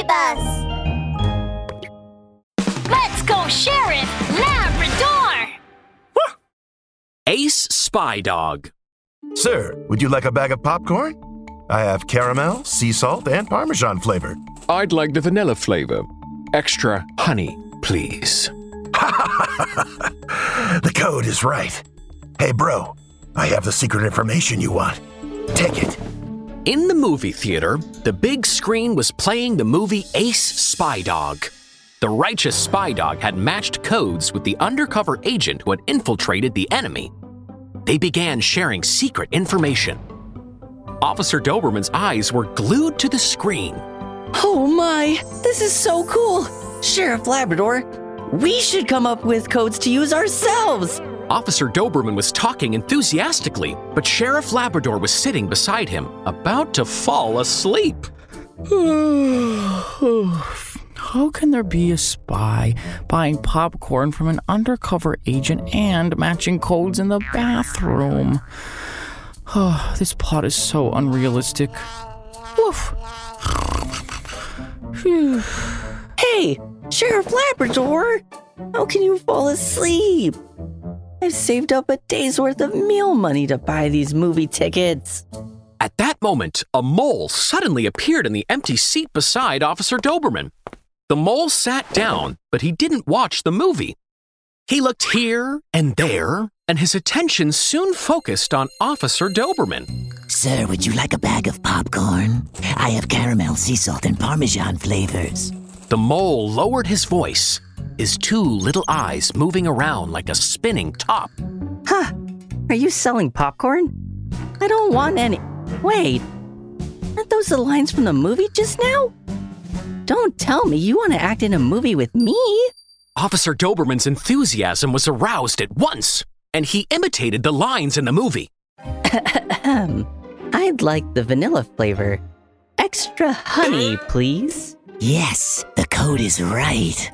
movie bus. Let's go, Sheriff Labrador! Ace Spy Dog. Sir, would you like a bag of popcorn? I have caramel, sea salt, and parmesan flavor. I'd like the vanilla flavor. Extra honey, please. the code is right. Hey, bro, I have the secret information you want. Take it. In the movie theater, the big screen was playing the movie Ace Spy Dog. The righteous spy dog had matched codes with the undercover agent who had infiltrated the enemy. They began sharing secret information. Officer Doberman's eyes were glued to the screen. Oh my, this is so cool! Sheriff Labrador, we should come up with codes to use ourselves! Officer Doberman was talking enthusiastically, but Sheriff Labrador was sitting beside him, about to fall asleep. How can there be a spy buying popcorn from an undercover agent and matching codes in the bathroom? Oh, this plot is so unrealistic. Woof. Phew. Hey, Sheriff Labrador! How can you fall asleep? I've saved up a day's worth of meal money to buy these movie tickets. At that moment, a mole suddenly appeared in the empty seat beside Officer Doberman. The mole sat down, but he didn't watch the movie. He looked here and there, and his attention soon focused on Officer Doberman. Sir, would you like a bag of popcorn? I have caramel, sea salt, and parmesan flavors. The mole lowered his voice, his two little eyes moving around like a spinning top. Huh. Are you selling popcorn? I don't want any. Wait. Aren't those the lines from the movie just now? Don't tell me you want to act in a movie with me. Officer Doberman's enthusiasm was aroused at once, and he imitated the lines in the movie. I'd like the vanilla flavor. Extra honey, please. Yes, the code is right.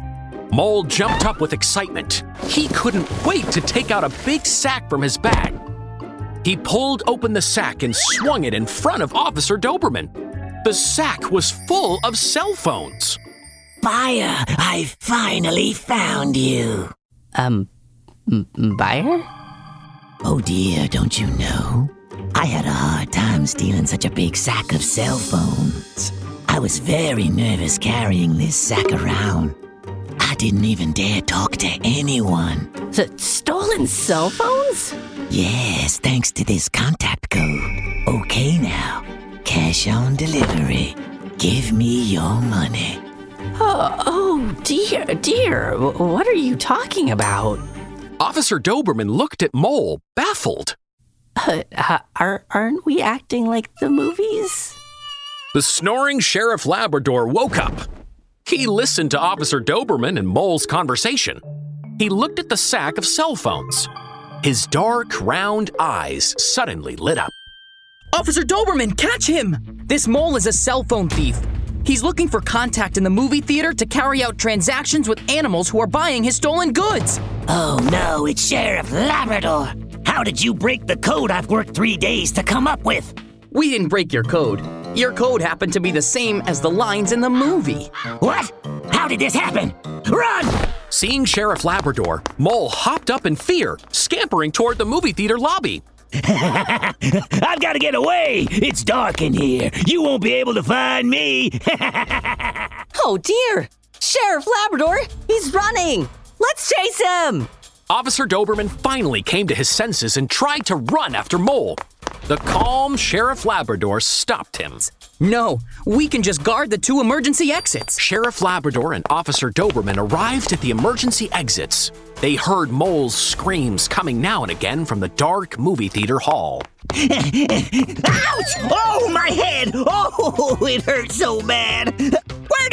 Mole jumped up with excitement. He couldn't wait to take out a big sack from his bag. He pulled open the sack and swung it in front of Officer Doberman. The sack was full of cell phones. Buyer, I finally found you. Um, m- buyer? Oh dear, don't you know? I had a hard time stealing such a big sack of cell phones. I was very nervous carrying this sack around. I didn't even dare talk to anyone. The stolen cell phones? Yes, thanks to this contact code. Okay now, cash on delivery. Give me your money. Oh, oh dear, dear. What are you talking about? Officer Doberman looked at Mole, baffled. Uh, uh, are, aren't we acting like the movies? The snoring Sheriff Labrador woke up. He listened to Officer Doberman and Mole's conversation. He looked at the sack of cell phones. His dark, round eyes suddenly lit up. Officer Doberman, catch him! This mole is a cell phone thief. He's looking for contact in the movie theater to carry out transactions with animals who are buying his stolen goods. Oh no, it's Sheriff Labrador. How did you break the code I've worked three days to come up with? We didn't break your code. Your code happened to be the same as the lines in the movie. What? How did this happen? Run! Seeing Sheriff Labrador, Mole hopped up in fear, scampering toward the movie theater lobby. I've got to get away. It's dark in here. You won't be able to find me. oh dear! Sheriff Labrador, he's running! Let's chase him! Officer Doberman finally came to his senses and tried to run after Mole. The calm Sheriff Labrador stopped him. No, we can just guard the two emergency exits. Sheriff Labrador and Officer Doberman arrived at the emergency exits. They heard Mole's screams coming now and again from the dark movie theater hall. Ouch! Oh, my head! Oh, it hurts so bad.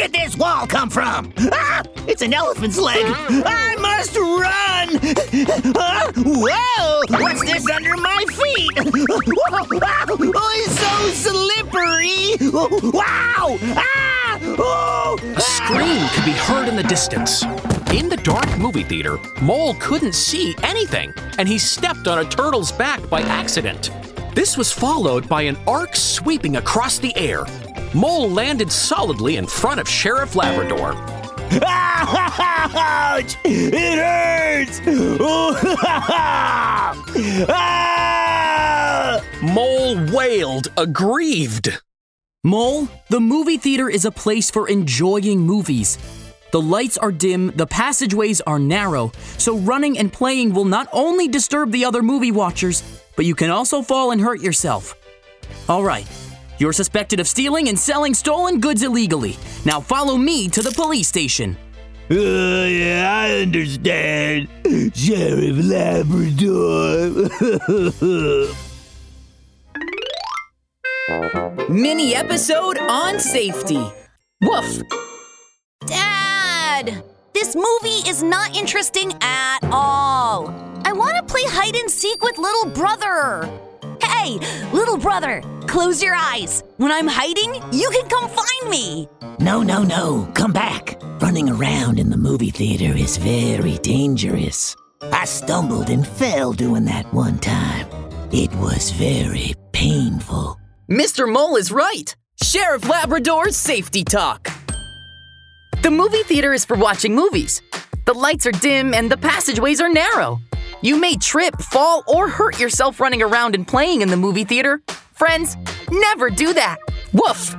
Where did this wall come from? Ah, it's an elephant's leg. I must run! Huh? Whoa! What's this under my feet? Oh, it's so slippery! Wow! Ah! Oh! A scream could be heard in the distance. In the dark movie theater, Mole couldn't see anything, and he stepped on a turtle's back by accident. This was followed by an arc sweeping across the air. Mole landed solidly in front of Sheriff Labrador. Ouch! It hurts! ah! Mole wailed, aggrieved. Mole, the movie theater is a place for enjoying movies. The lights are dim, the passageways are narrow, so running and playing will not only disturb the other movie watchers, but you can also fall and hurt yourself. All right, you're suspected of stealing and selling stolen goods illegally. Now follow me to the police station. Uh, yeah, I understand. Sheriff Labrador. Mini episode on safety. Woof. Dad! This movie is not interesting at all. I want to play hide and seek with little brother. Hey, little brother, close your eyes. When I'm hiding, you can come find me. No, no, no. Come back. Running around in the movie theater is very dangerous. I stumbled and fell doing that one time. It was very painful. Mr. Mole is right. Sheriff Labrador's Safety Talk. The movie theater is for watching movies. The lights are dim and the passageways are narrow. You may trip, fall, or hurt yourself running around and playing in the movie theater. Friends, never do that. Woof!